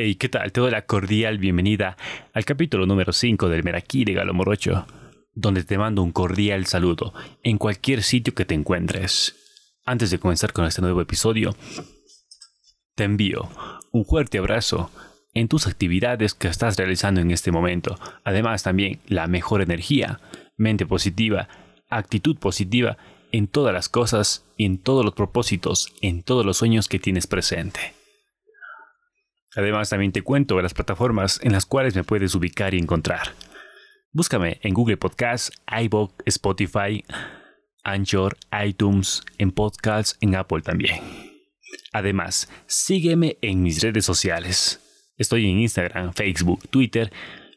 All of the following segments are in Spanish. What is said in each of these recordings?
Hey, ¿qué tal? Te doy la cordial bienvenida al capítulo número 5 del Meraquí de Galo Morocho, donde te mando un cordial saludo en cualquier sitio que te encuentres. Antes de comenzar con este nuevo episodio, te envío un fuerte abrazo en tus actividades que estás realizando en este momento. Además, también la mejor energía, mente positiva, actitud positiva en todas las cosas, en todos los propósitos, en todos los sueños que tienes presente. Además, también te cuento las plataformas en las cuales me puedes ubicar y encontrar. Búscame en Google Podcasts, iVoox, Spotify, Anchor, iTunes, en Podcasts, en Apple también. Además, sígueme en mis redes sociales. Estoy en Instagram, Facebook, Twitter,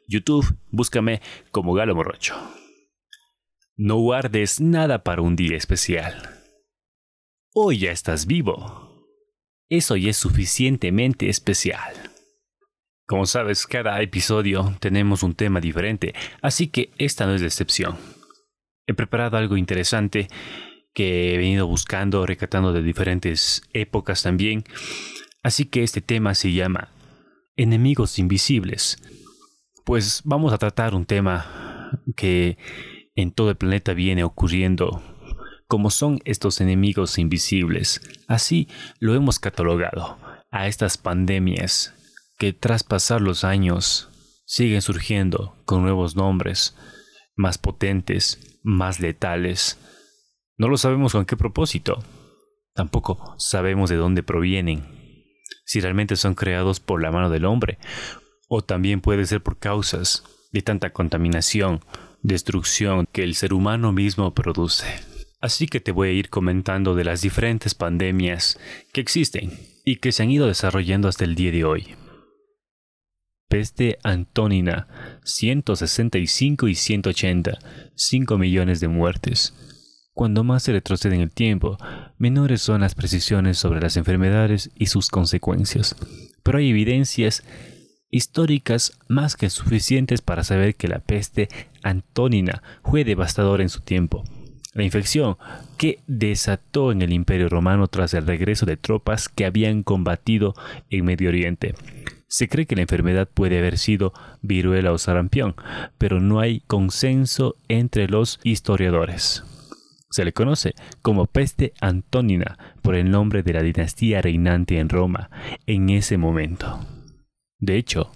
YouTube. Búscame como Galo Morrocho. No guardes nada para un día especial. Hoy ya estás vivo eso ya es suficientemente especial. Como sabes, cada episodio tenemos un tema diferente, así que esta no es la excepción. He preparado algo interesante que he venido buscando, recatando de diferentes épocas también, así que este tema se llama Enemigos Invisibles. Pues vamos a tratar un tema que en todo el planeta viene ocurriendo como son estos enemigos invisibles. Así lo hemos catalogado a estas pandemias que tras pasar los años siguen surgiendo con nuevos nombres, más potentes, más letales. No lo sabemos con qué propósito. Tampoco sabemos de dónde provienen. Si realmente son creados por la mano del hombre, o también puede ser por causas de tanta contaminación, destrucción que el ser humano mismo produce. Así que te voy a ir comentando de las diferentes pandemias que existen y que se han ido desarrollando hasta el día de hoy. Peste antónina, 165 y 180, 5 millones de muertes. Cuando más se retrocede en el tiempo, menores son las precisiones sobre las enfermedades y sus consecuencias. Pero hay evidencias históricas más que suficientes para saber que la peste antónina fue devastadora en su tiempo la infección que desató en el Imperio Romano tras el regreso de tropas que habían combatido en Medio Oriente. Se cree que la enfermedad puede haber sido viruela o sarampión, pero no hay consenso entre los historiadores. Se le conoce como peste antónina por el nombre de la dinastía reinante en Roma en ese momento. De hecho,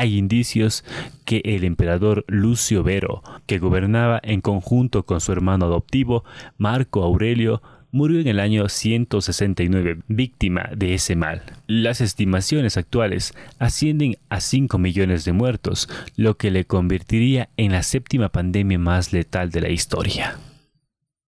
hay indicios que el emperador Lucio Vero, que gobernaba en conjunto con su hermano adoptivo Marco Aurelio, murió en el año 169 víctima de ese mal. Las estimaciones actuales ascienden a 5 millones de muertos, lo que le convertiría en la séptima pandemia más letal de la historia.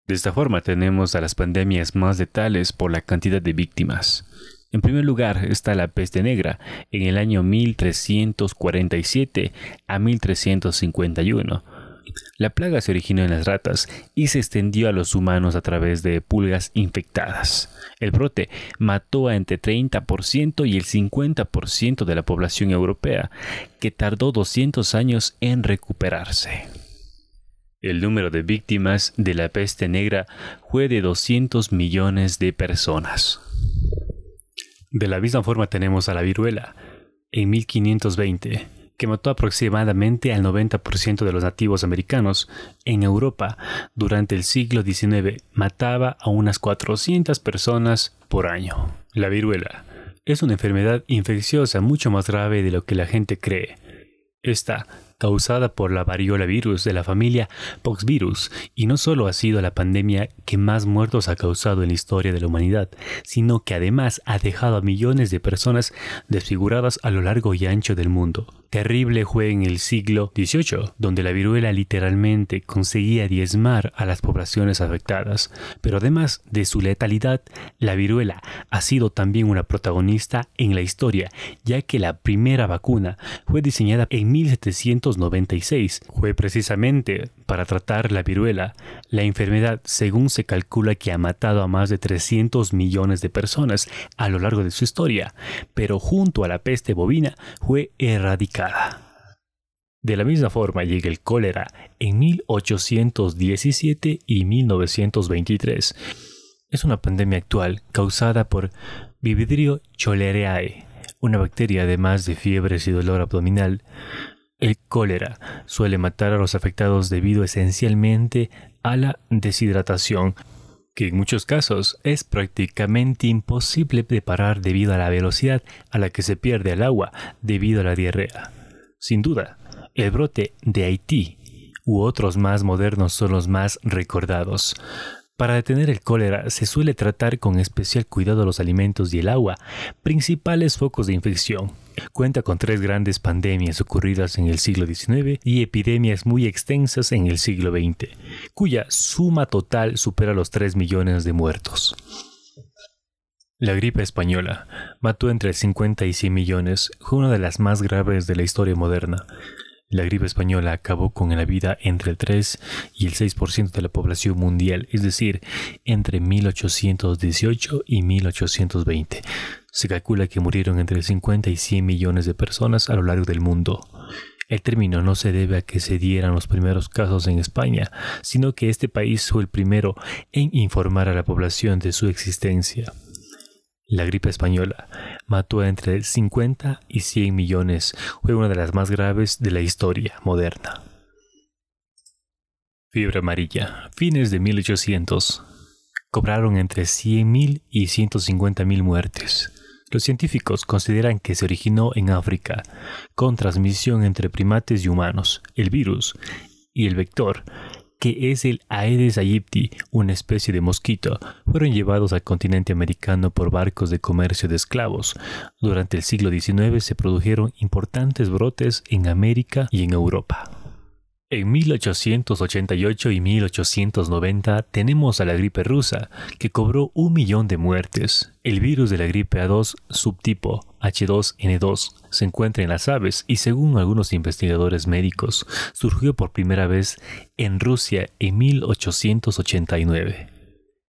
De esta forma tenemos a las pandemias más letales por la cantidad de víctimas. En primer lugar está la peste negra en el año 1347 a 1351. La plaga se originó en las ratas y se extendió a los humanos a través de pulgas infectadas. El brote mató a entre 30% y el 50% de la población europea, que tardó 200 años en recuperarse. El número de víctimas de la peste negra fue de 200 millones de personas. De la misma forma tenemos a la viruela, en 1520, que mató aproximadamente al 90% de los nativos americanos en Europa durante el siglo XIX, mataba a unas 400 personas por año. La viruela es una enfermedad infecciosa mucho más grave de lo que la gente cree. Esta causada por la variola virus de la familia Poxvirus, y no solo ha sido la pandemia que más muertos ha causado en la historia de la humanidad, sino que además ha dejado a millones de personas desfiguradas a lo largo y ancho del mundo. Terrible fue en el siglo XVIII, donde la viruela literalmente conseguía diezmar a las poblaciones afectadas, pero además de su letalidad, la viruela ha sido también una protagonista en la historia, ya que la primera vacuna fue diseñada en 1796. Fue precisamente para tratar la viruela, la enfermedad según se calcula que ha matado a más de 300 millones de personas a lo largo de su historia, pero junto a la peste bovina fue erradicada de la misma forma llega el cólera en 1817 y 1923. Es una pandemia actual causada por Vividrio cholerae una bacteria además de fiebres y dolor abdominal, el cólera suele matar a los afectados debido esencialmente a la deshidratación, que en muchos casos es prácticamente imposible de parar debido a la velocidad a la que se pierde el agua debido a la diarrea. Sin duda, el brote de Haití u otros más modernos son los más recordados. Para detener el cólera se suele tratar con especial cuidado los alimentos y el agua, principales focos de infección. Cuenta con tres grandes pandemias ocurridas en el siglo XIX y epidemias muy extensas en el siglo XX, cuya suma total supera los 3 millones de muertos. La gripe española mató entre 50 y 100 millones, fue una de las más graves de la historia moderna. La gripe española acabó con la vida entre el 3 y el 6% de la población mundial, es decir, entre 1818 y 1820. Se calcula que murieron entre 50 y 100 millones de personas a lo largo del mundo. El término no se debe a que se dieran los primeros casos en España, sino que este país fue el primero en informar a la población de su existencia. La gripe española mató entre 50 y 100 millones. Fue una de las más graves de la historia moderna. Fiebre amarilla. Fines de 1800. Cobraron entre 100.000 y 150.000 muertes. Los científicos consideran que se originó en África, con transmisión entre primates y humanos. El virus y el vector que es el Aedes aegypti, una especie de mosquito, fueron llevados al continente americano por barcos de comercio de esclavos. Durante el siglo XIX se produjeron importantes brotes en América y en Europa. En 1888 y 1890 tenemos a la gripe rusa, que cobró un millón de muertes. El virus de la gripe A2 subtipo H2N2 se encuentra en las aves y según algunos investigadores médicos, surgió por primera vez en Rusia en 1889.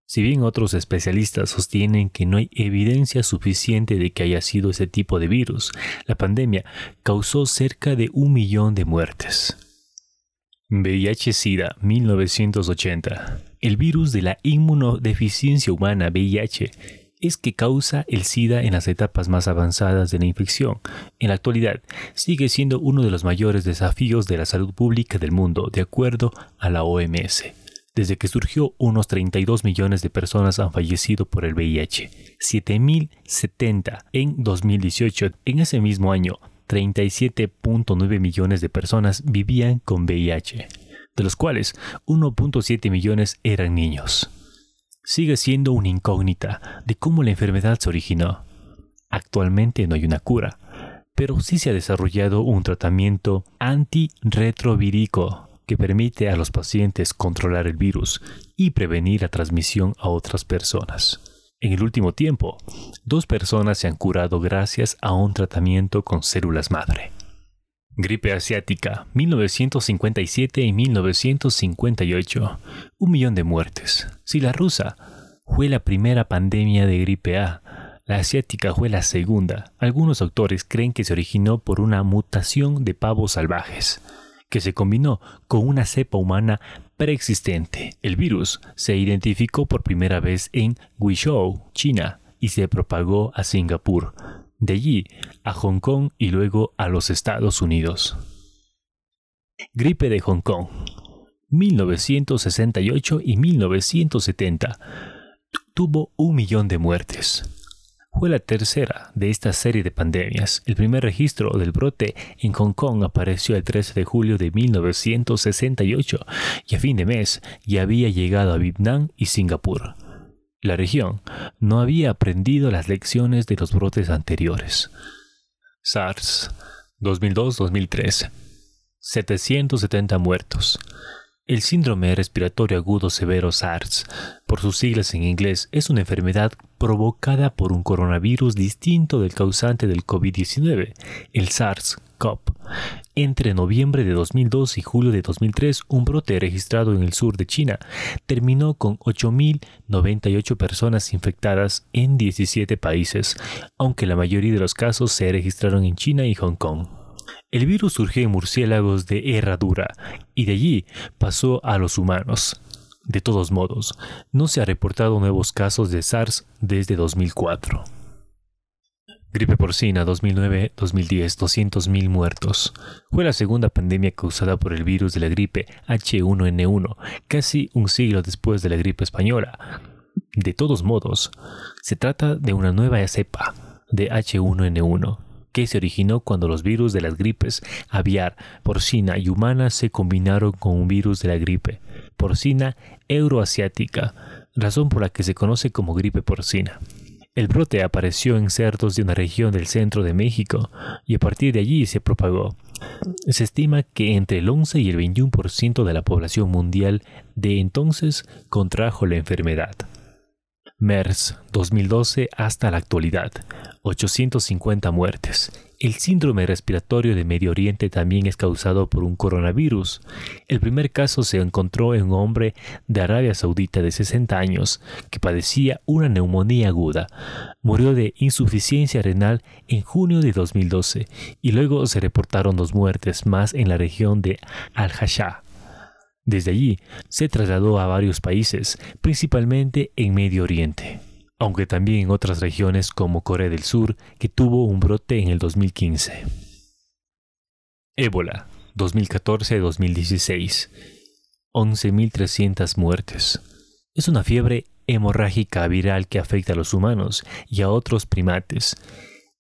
Si bien otros especialistas sostienen que no hay evidencia suficiente de que haya sido ese tipo de virus, la pandemia causó cerca de un millón de muertes. VIH-Sida 1980. El virus de la inmunodeficiencia humana VIH es que causa el SIDA en las etapas más avanzadas de la infección. En la actualidad, sigue siendo uno de los mayores desafíos de la salud pública del mundo, de acuerdo a la OMS. Desde que surgió, unos 32 millones de personas han fallecido por el VIH, 7.070 en 2018. En ese mismo año, 37.9 millones de personas vivían con VIH, de los cuales 1.7 millones eran niños. Sigue siendo una incógnita de cómo la enfermedad se originó. Actualmente no hay una cura, pero sí se ha desarrollado un tratamiento antirretrovírico que permite a los pacientes controlar el virus y prevenir la transmisión a otras personas. En el último tiempo, dos personas se han curado gracias a un tratamiento con células madre. Gripe asiática, 1957 y 1958. Un millón de muertes. Si la rusa fue la primera pandemia de gripe A, la asiática fue la segunda. Algunos autores creen que se originó por una mutación de pavos salvajes que se combinó con una cepa humana preexistente. El virus se identificó por primera vez en Guizhou, China, y se propagó a Singapur, de allí a Hong Kong y luego a los Estados Unidos. Gripe de Hong Kong 1968 y 1970 tuvo un millón de muertes. Fue la tercera de esta serie de pandemias. El primer registro del brote en Hong Kong apareció el 13 de julio de 1968 y a fin de mes ya había llegado a Vietnam y Singapur. La región no había aprendido las lecciones de los brotes anteriores. SARS 2002-2003 770 muertos. El síndrome respiratorio agudo severo SARS, por sus siglas en inglés, es una enfermedad provocada por un coronavirus distinto del causante del COVID-19, el SARS-CoV. Entre noviembre de 2002 y julio de 2003, un brote registrado en el sur de China terminó con 8.098 personas infectadas en 17 países, aunque la mayoría de los casos se registraron en China y Hong Kong. El virus surgió en murciélagos de herradura y de allí pasó a los humanos. De todos modos, no se ha reportado nuevos casos de SARS desde 2004. Gripe porcina 2009-2010, 200.000 muertos. Fue la segunda pandemia causada por el virus de la gripe H1N1, casi un siglo después de la gripe española. De todos modos, se trata de una nueva cepa de H1N1 que se originó cuando los virus de las gripes aviar, porcina y humana se combinaron con un virus de la gripe porcina euroasiática, razón por la que se conoce como gripe porcina. El brote apareció en cerdos de una región del centro de México y a partir de allí se propagó. Se estima que entre el 11 y el 21% de la población mundial de entonces contrajo la enfermedad. MERS 2012 hasta la actualidad, 850 muertes. El síndrome respiratorio de Medio Oriente también es causado por un coronavirus. El primer caso se encontró en un hombre de Arabia Saudita de 60 años que padecía una neumonía aguda. Murió de insuficiencia renal en junio de 2012 y luego se reportaron dos muertes más en la región de Al-Hasha. Desde allí se trasladó a varios países, principalmente en Medio Oriente aunque también en otras regiones como Corea del Sur, que tuvo un brote en el 2015. Ébola, 2014-2016. 11.300 muertes. Es una fiebre hemorrágica viral que afecta a los humanos y a otros primates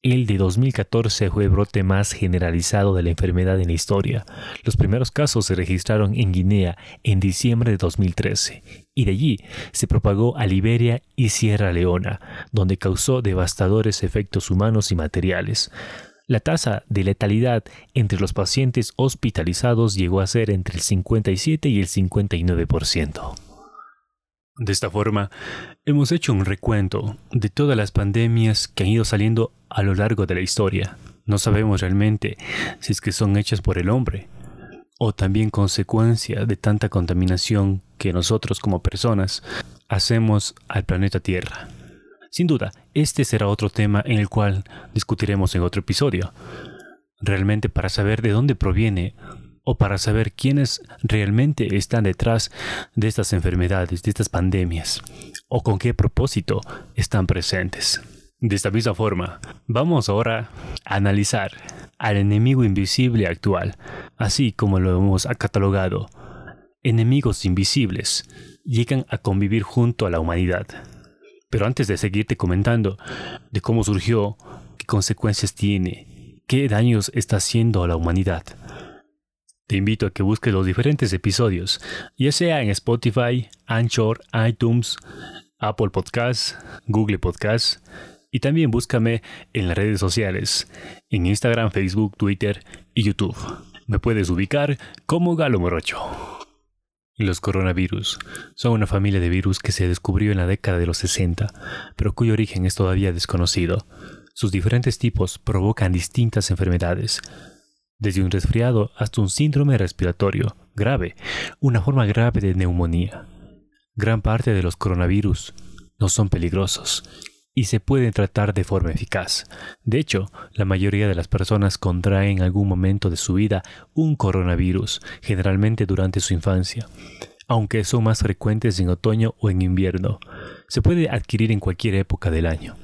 el de 2014 fue el brote más generalizado de la enfermedad en la historia. Los primeros casos se registraron en Guinea en diciembre de 2013 y de allí se propagó a Liberia y Sierra Leona, donde causó devastadores efectos humanos y materiales. La tasa de letalidad entre los pacientes hospitalizados llegó a ser entre el 57 y el 59%. De esta forma, hemos hecho un recuento de todas las pandemias que han ido saliendo a lo largo de la historia. No sabemos realmente si es que son hechas por el hombre o también consecuencia de tanta contaminación que nosotros como personas hacemos al planeta Tierra. Sin duda, este será otro tema en el cual discutiremos en otro episodio. Realmente para saber de dónde proviene o para saber quiénes realmente están detrás de estas enfermedades, de estas pandemias, o con qué propósito están presentes. De esta misma forma, vamos ahora a analizar al enemigo invisible actual, así como lo hemos catalogado. Enemigos invisibles llegan a convivir junto a la humanidad. Pero antes de seguirte comentando de cómo surgió, qué consecuencias tiene, qué daños está haciendo a la humanidad, te invito a que busques los diferentes episodios, ya sea en Spotify, Anchor, iTunes, Apple Podcasts, Google Podcasts, y también búscame en las redes sociales, en Instagram, Facebook, Twitter y YouTube. Me puedes ubicar como Galo Morocho. Los coronavirus son una familia de virus que se descubrió en la década de los 60, pero cuyo origen es todavía desconocido. Sus diferentes tipos provocan distintas enfermedades, desde un resfriado hasta un síndrome respiratorio grave, una forma grave de neumonía. Gran parte de los coronavirus no son peligrosos y se pueden tratar de forma eficaz. De hecho, la mayoría de las personas contraen en algún momento de su vida un coronavirus, generalmente durante su infancia, aunque son más frecuentes en otoño o en invierno. Se puede adquirir en cualquier época del año.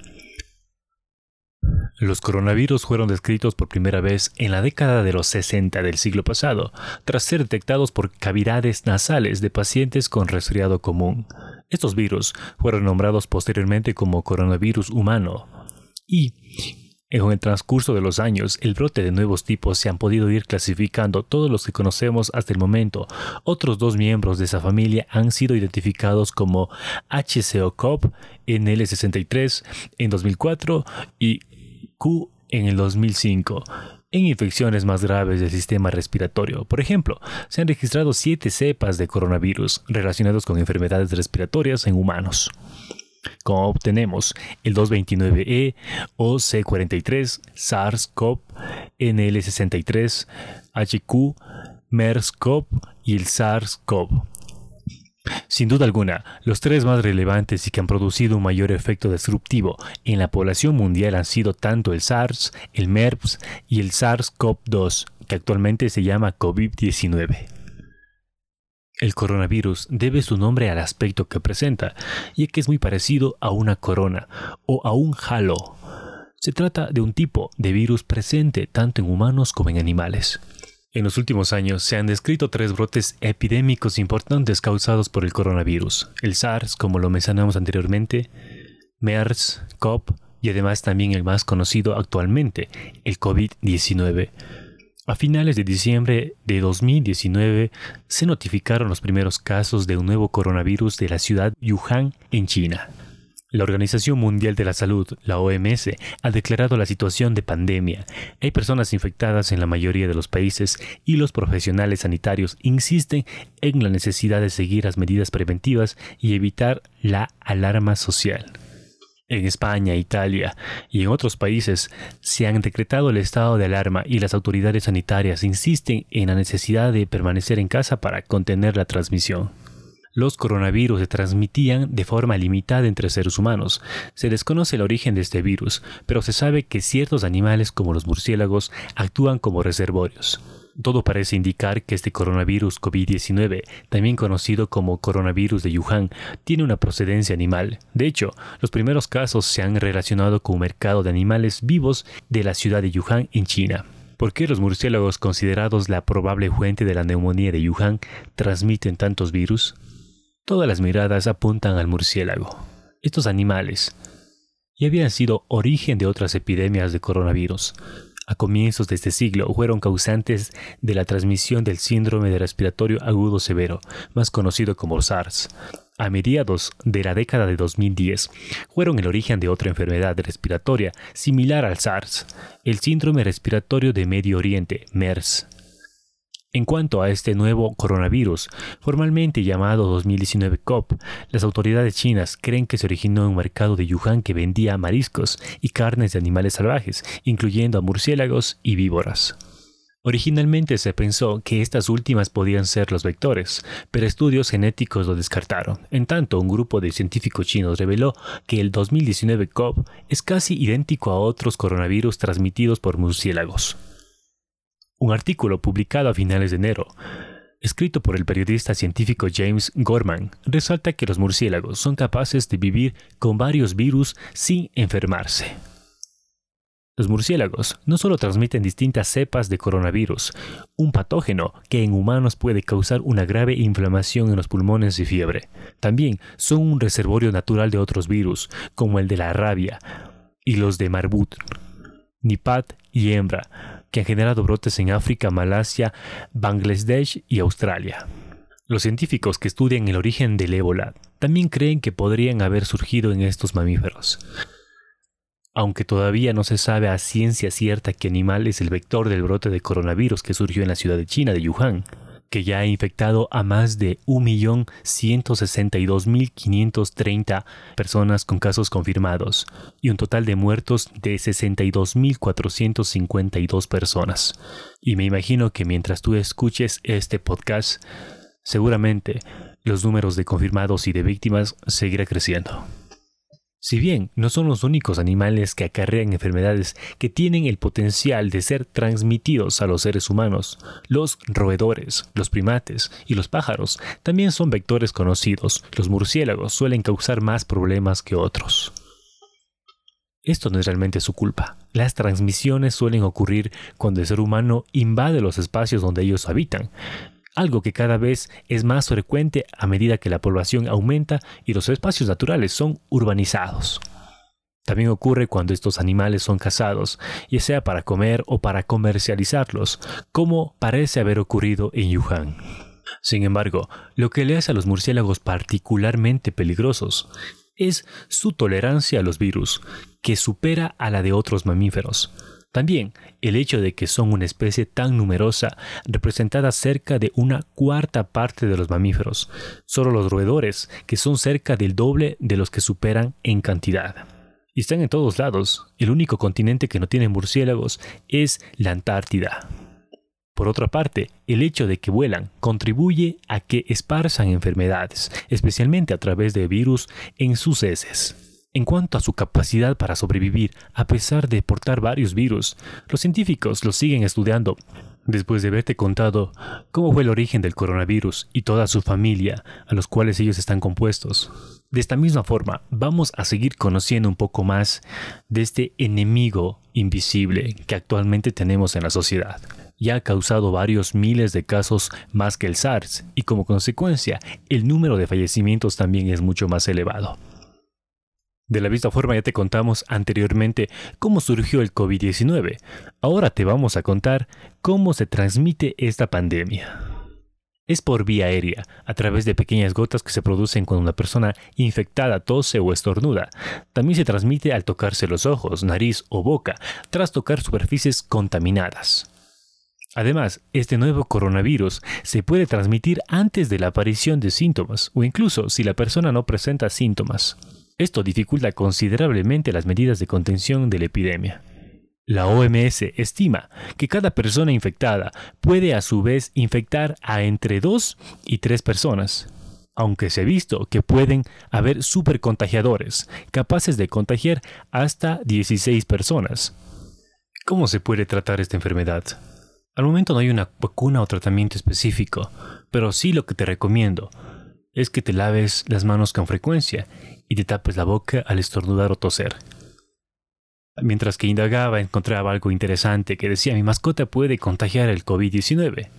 Los coronavirus fueron descritos por primera vez en la década de los 60 del siglo pasado, tras ser detectados por cavidades nasales de pacientes con resfriado común. Estos virus fueron nombrados posteriormente como coronavirus humano. Y en el transcurso de los años, el brote de nuevos tipos se han podido ir clasificando todos los que conocemos hasta el momento. Otros dos miembros de esa familia han sido identificados como HCO-COP NL63 en 2004 y Q en el 2005 en infecciones más graves del sistema respiratorio. Por ejemplo, se han registrado siete cepas de coronavirus relacionados con enfermedades respiratorias en humanos. Como obtenemos el 229E o C43, SARS-CoV, NL63, HQ, MERS-CoV y el SARS-CoV. Sin duda alguna, los tres más relevantes y que han producido un mayor efecto disruptivo en la población mundial han sido tanto el SARS, el MERS y el SARS-CoV-2, que actualmente se llama COVID-19. El coronavirus debe su nombre al aspecto que presenta, ya que es muy parecido a una corona o a un halo. Se trata de un tipo de virus presente tanto en humanos como en animales. En los últimos años se han descrito tres brotes epidémicos importantes causados por el coronavirus, el SARS, como lo mencionamos anteriormente, MERS, COP y además también el más conocido actualmente, el COVID-19. A finales de diciembre de 2019 se notificaron los primeros casos de un nuevo coronavirus de la ciudad Wuhan en China. La Organización Mundial de la Salud, la OMS, ha declarado la situación de pandemia. Hay personas infectadas en la mayoría de los países y los profesionales sanitarios insisten en la necesidad de seguir las medidas preventivas y evitar la alarma social. En España, Italia y en otros países se han decretado el estado de alarma y las autoridades sanitarias insisten en la necesidad de permanecer en casa para contener la transmisión. Los coronavirus se transmitían de forma limitada entre seres humanos. Se desconoce el origen de este virus, pero se sabe que ciertos animales como los murciélagos actúan como reservorios. Todo parece indicar que este coronavirus COVID-19, también conocido como coronavirus de Wuhan, tiene una procedencia animal. De hecho, los primeros casos se han relacionado con un mercado de animales vivos de la ciudad de Wuhan en China. ¿Por qué los murciélagos considerados la probable fuente de la neumonía de Wuhan transmiten tantos virus? Todas las miradas apuntan al murciélago. Estos animales ya habían sido origen de otras epidemias de coronavirus, a comienzos de este siglo fueron causantes de la transmisión del síndrome de respiratorio agudo severo, más conocido como SARS. A mediados de la década de 2010 fueron el origen de otra enfermedad respiratoria similar al SARS, el síndrome respiratorio de Medio Oriente, MERS. En cuanto a este nuevo coronavirus, formalmente llamado 2019 COP, las autoridades chinas creen que se originó en un mercado de Wuhan que vendía mariscos y carnes de animales salvajes, incluyendo a murciélagos y víboras. Originalmente se pensó que estas últimas podían ser los vectores, pero estudios genéticos lo descartaron. En tanto, un grupo de científicos chinos reveló que el 2019 COP es casi idéntico a otros coronavirus transmitidos por murciélagos. Un artículo publicado a finales de enero, escrito por el periodista científico James Gorman, resalta que los murciélagos son capaces de vivir con varios virus sin enfermarse. Los murciélagos no solo transmiten distintas cepas de coronavirus, un patógeno que en humanos puede causar una grave inflamación en los pulmones y fiebre, también son un reservorio natural de otros virus, como el de la rabia y los de Marbut, Nipat y hembra, que han generado brotes en África, Malasia, Bangladesh y Australia. Los científicos que estudian el origen del ébola también creen que podrían haber surgido en estos mamíferos. Aunque todavía no se sabe a ciencia cierta qué animal es el vector del brote de coronavirus que surgió en la ciudad de China de Wuhan, que ya ha infectado a más de 1.162.530 personas con casos confirmados y un total de muertos de 62.452 personas. Y me imagino que mientras tú escuches este podcast, seguramente los números de confirmados y de víctimas seguirá creciendo. Si bien no son los únicos animales que acarrean enfermedades que tienen el potencial de ser transmitidos a los seres humanos, los roedores, los primates y los pájaros también son vectores conocidos. Los murciélagos suelen causar más problemas que otros. Esto no es realmente su culpa. Las transmisiones suelen ocurrir cuando el ser humano invade los espacios donde ellos habitan, algo que cada vez es más frecuente a medida que la población aumenta y los espacios naturales son urbanizados. También ocurre cuando estos animales son cazados, ya sea para comer o para comercializarlos, como parece haber ocurrido en Wuhan. Sin embargo, lo que le hace a los murciélagos particularmente peligrosos es su tolerancia a los virus, que supera a la de otros mamíferos. También el hecho de que son una especie tan numerosa, representada cerca de una cuarta parte de los mamíferos, solo los roedores, que son cerca del doble de los que superan en cantidad. Y están en todos lados. El único continente que no tiene murciélagos es la Antártida. Por otra parte, el hecho de que vuelan contribuye a que esparzan enfermedades, especialmente a través de virus en sus heces. En cuanto a su capacidad para sobrevivir a pesar de portar varios virus, los científicos los siguen estudiando. Después de haberte contado cómo fue el origen del coronavirus y toda su familia, a los cuales ellos están compuestos, de esta misma forma vamos a seguir conociendo un poco más de este enemigo invisible que actualmente tenemos en la sociedad. Ya ha causado varios miles de casos más que el SARS y como consecuencia el número de fallecimientos también es mucho más elevado. De la misma forma ya te contamos anteriormente cómo surgió el COVID-19. Ahora te vamos a contar cómo se transmite esta pandemia. Es por vía aérea, a través de pequeñas gotas que se producen cuando una persona infectada tose o estornuda. También se transmite al tocarse los ojos, nariz o boca, tras tocar superficies contaminadas. Además, este nuevo coronavirus se puede transmitir antes de la aparición de síntomas o incluso si la persona no presenta síntomas. Esto dificulta considerablemente las medidas de contención de la epidemia. La OMS estima que cada persona infectada puede a su vez infectar a entre 2 y 3 personas, aunque se ha visto que pueden haber supercontagiadores, capaces de contagiar hasta 16 personas. ¿Cómo se puede tratar esta enfermedad? Al momento no hay una vacuna o tratamiento específico, pero sí lo que te recomiendo es que te laves las manos con frecuencia y te tapes la boca al estornudar o toser. Mientras que indagaba encontraba algo interesante que decía mi mascota puede contagiar el COVID-19.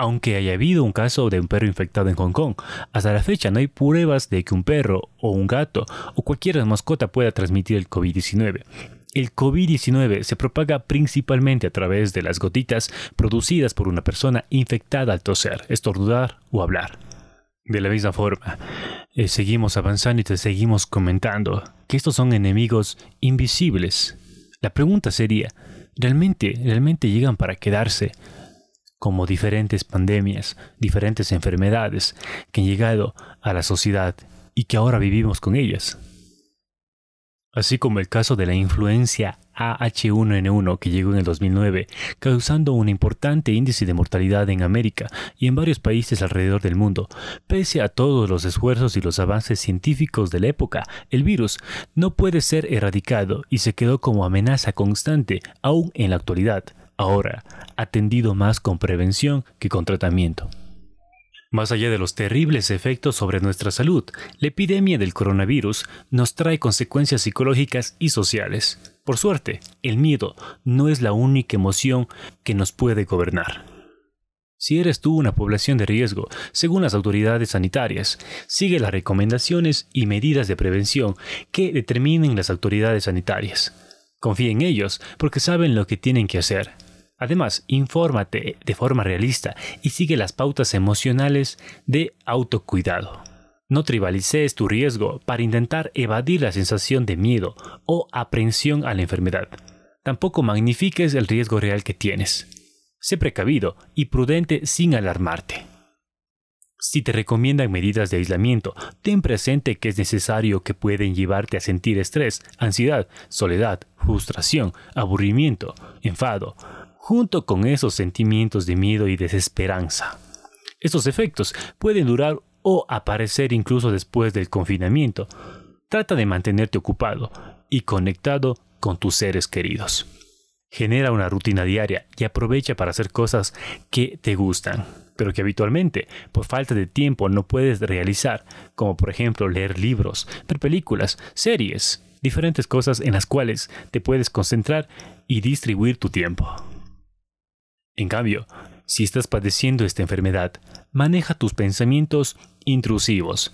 Aunque haya habido un caso de un perro infectado en Hong Kong, hasta la fecha no hay pruebas de que un perro o un gato o cualquier mascota pueda transmitir el COVID-19. El COVID-19 se propaga principalmente a través de las gotitas producidas por una persona infectada al toser, estornudar o hablar. De la misma forma, eh, seguimos avanzando y te seguimos comentando que estos son enemigos invisibles. La pregunta sería, ¿realmente, realmente llegan para quedarse? Como diferentes pandemias, diferentes enfermedades que han llegado a la sociedad y que ahora vivimos con ellas así como el caso de la influencia AH1N1 que llegó en el 2009, causando un importante índice de mortalidad en América y en varios países alrededor del mundo. Pese a todos los esfuerzos y los avances científicos de la época, el virus no puede ser erradicado y se quedó como amenaza constante aún en la actualidad, ahora atendido más con prevención que con tratamiento. Más allá de los terribles efectos sobre nuestra salud, la epidemia del coronavirus nos trae consecuencias psicológicas y sociales. Por suerte, el miedo no es la única emoción que nos puede gobernar. Si eres tú una población de riesgo, según las autoridades sanitarias, sigue las recomendaciones y medidas de prevención que determinen las autoridades sanitarias. Confía en ellos porque saben lo que tienen que hacer. Además, infórmate de forma realista y sigue las pautas emocionales de autocuidado. No tribalices tu riesgo para intentar evadir la sensación de miedo o aprensión a la enfermedad. Tampoco magnifiques el riesgo real que tienes. Sé precavido y prudente sin alarmarte. Si te recomiendan medidas de aislamiento, ten presente que es necesario que pueden llevarte a sentir estrés, ansiedad, soledad, frustración, aburrimiento, enfado, junto con esos sentimientos de miedo y desesperanza. Estos efectos pueden durar o aparecer incluso después del confinamiento. Trata de mantenerte ocupado y conectado con tus seres queridos. Genera una rutina diaria y aprovecha para hacer cosas que te gustan, pero que habitualmente, por falta de tiempo, no puedes realizar, como por ejemplo leer libros, ver películas, series, diferentes cosas en las cuales te puedes concentrar y distribuir tu tiempo. En cambio, si estás padeciendo esta enfermedad, maneja tus pensamientos intrusivos.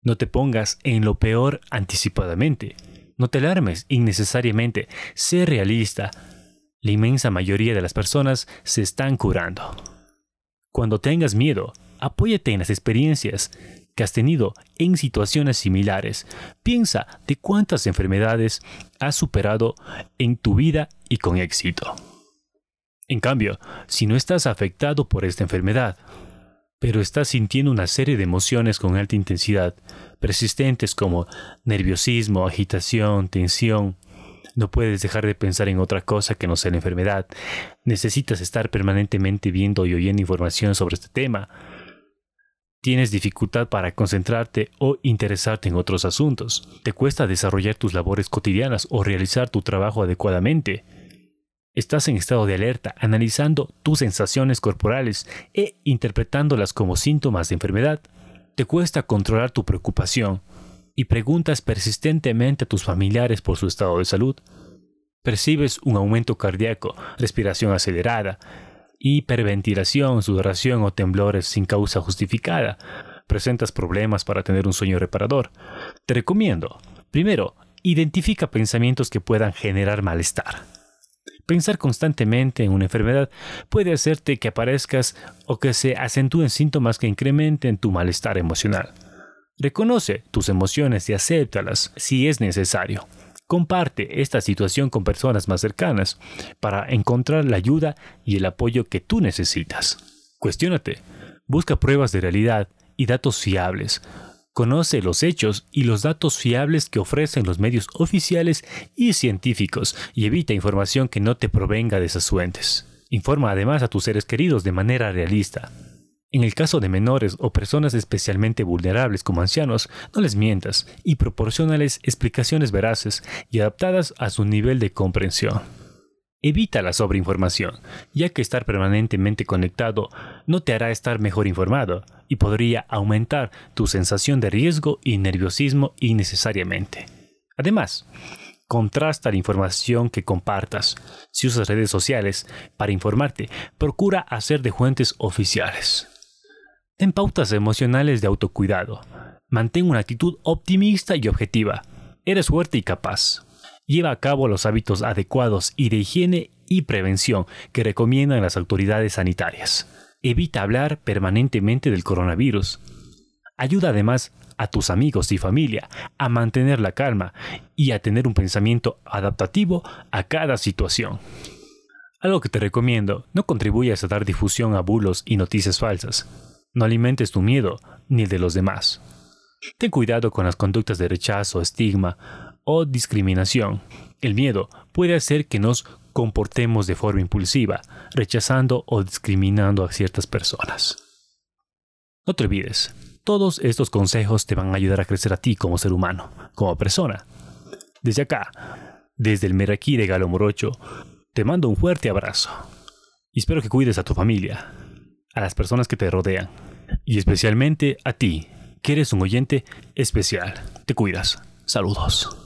No te pongas en lo peor anticipadamente. No te alarmes innecesariamente. Sé realista. La inmensa mayoría de las personas se están curando. Cuando tengas miedo, apóyate en las experiencias que has tenido en situaciones similares. Piensa de cuántas enfermedades has superado en tu vida y con éxito. En cambio, si no estás afectado por esta enfermedad, pero estás sintiendo una serie de emociones con alta intensidad, persistentes como nerviosismo, agitación, tensión, no puedes dejar de pensar en otra cosa que no sea la enfermedad. Necesitas estar permanentemente viendo y oyendo información sobre este tema. Tienes dificultad para concentrarte o interesarte en otros asuntos. Te cuesta desarrollar tus labores cotidianas o realizar tu trabajo adecuadamente Estás en estado de alerta, analizando tus sensaciones corporales e interpretándolas como síntomas de enfermedad. Te cuesta controlar tu preocupación y preguntas persistentemente a tus familiares por su estado de salud. Percibes un aumento cardíaco, respiración acelerada, hiperventilación, sudoración o temblores sin causa justificada. Presentas problemas para tener un sueño reparador. Te recomiendo, primero, identifica pensamientos que puedan generar malestar. Pensar constantemente en una enfermedad puede hacerte que aparezcas o que se acentúen síntomas que incrementen tu malestar emocional. Reconoce tus emociones y acéptalas si es necesario. Comparte esta situación con personas más cercanas para encontrar la ayuda y el apoyo que tú necesitas. Cuestiónate. Busca pruebas de realidad y datos fiables Conoce los hechos y los datos fiables que ofrecen los medios oficiales y científicos y evita información que no te provenga de esas fuentes. Informa además a tus seres queridos de manera realista. En el caso de menores o personas especialmente vulnerables como ancianos, no les mientas y proporcionales explicaciones veraces y adaptadas a su nivel de comprensión. Evita la sobreinformación, ya que estar permanentemente conectado no te hará estar mejor informado y podría aumentar tu sensación de riesgo y nerviosismo innecesariamente. Además, contrasta la información que compartas. Si usas redes sociales para informarte, procura hacer de fuentes oficiales. Ten pautas emocionales de autocuidado. Mantén una actitud optimista y objetiva. Eres fuerte y capaz lleva a cabo los hábitos adecuados y de higiene y prevención que recomiendan las autoridades sanitarias. Evita hablar permanentemente del coronavirus. Ayuda además a tus amigos y familia a mantener la calma y a tener un pensamiento adaptativo a cada situación. Algo que te recomiendo, no contribuyas a dar difusión a bulos y noticias falsas. No alimentes tu miedo ni el de los demás. Ten cuidado con las conductas de rechazo, estigma o discriminación. El miedo puede hacer que nos comportemos de forma impulsiva, rechazando o discriminando a ciertas personas. No te olvides, todos estos consejos te van a ayudar a crecer a ti como ser humano, como persona. Desde acá, desde el Meraquí de Galo Morocho, te mando un fuerte abrazo. Espero que cuides a tu familia, a las personas que te rodean, y especialmente a ti, que eres un oyente especial. Te cuidas. Saludos.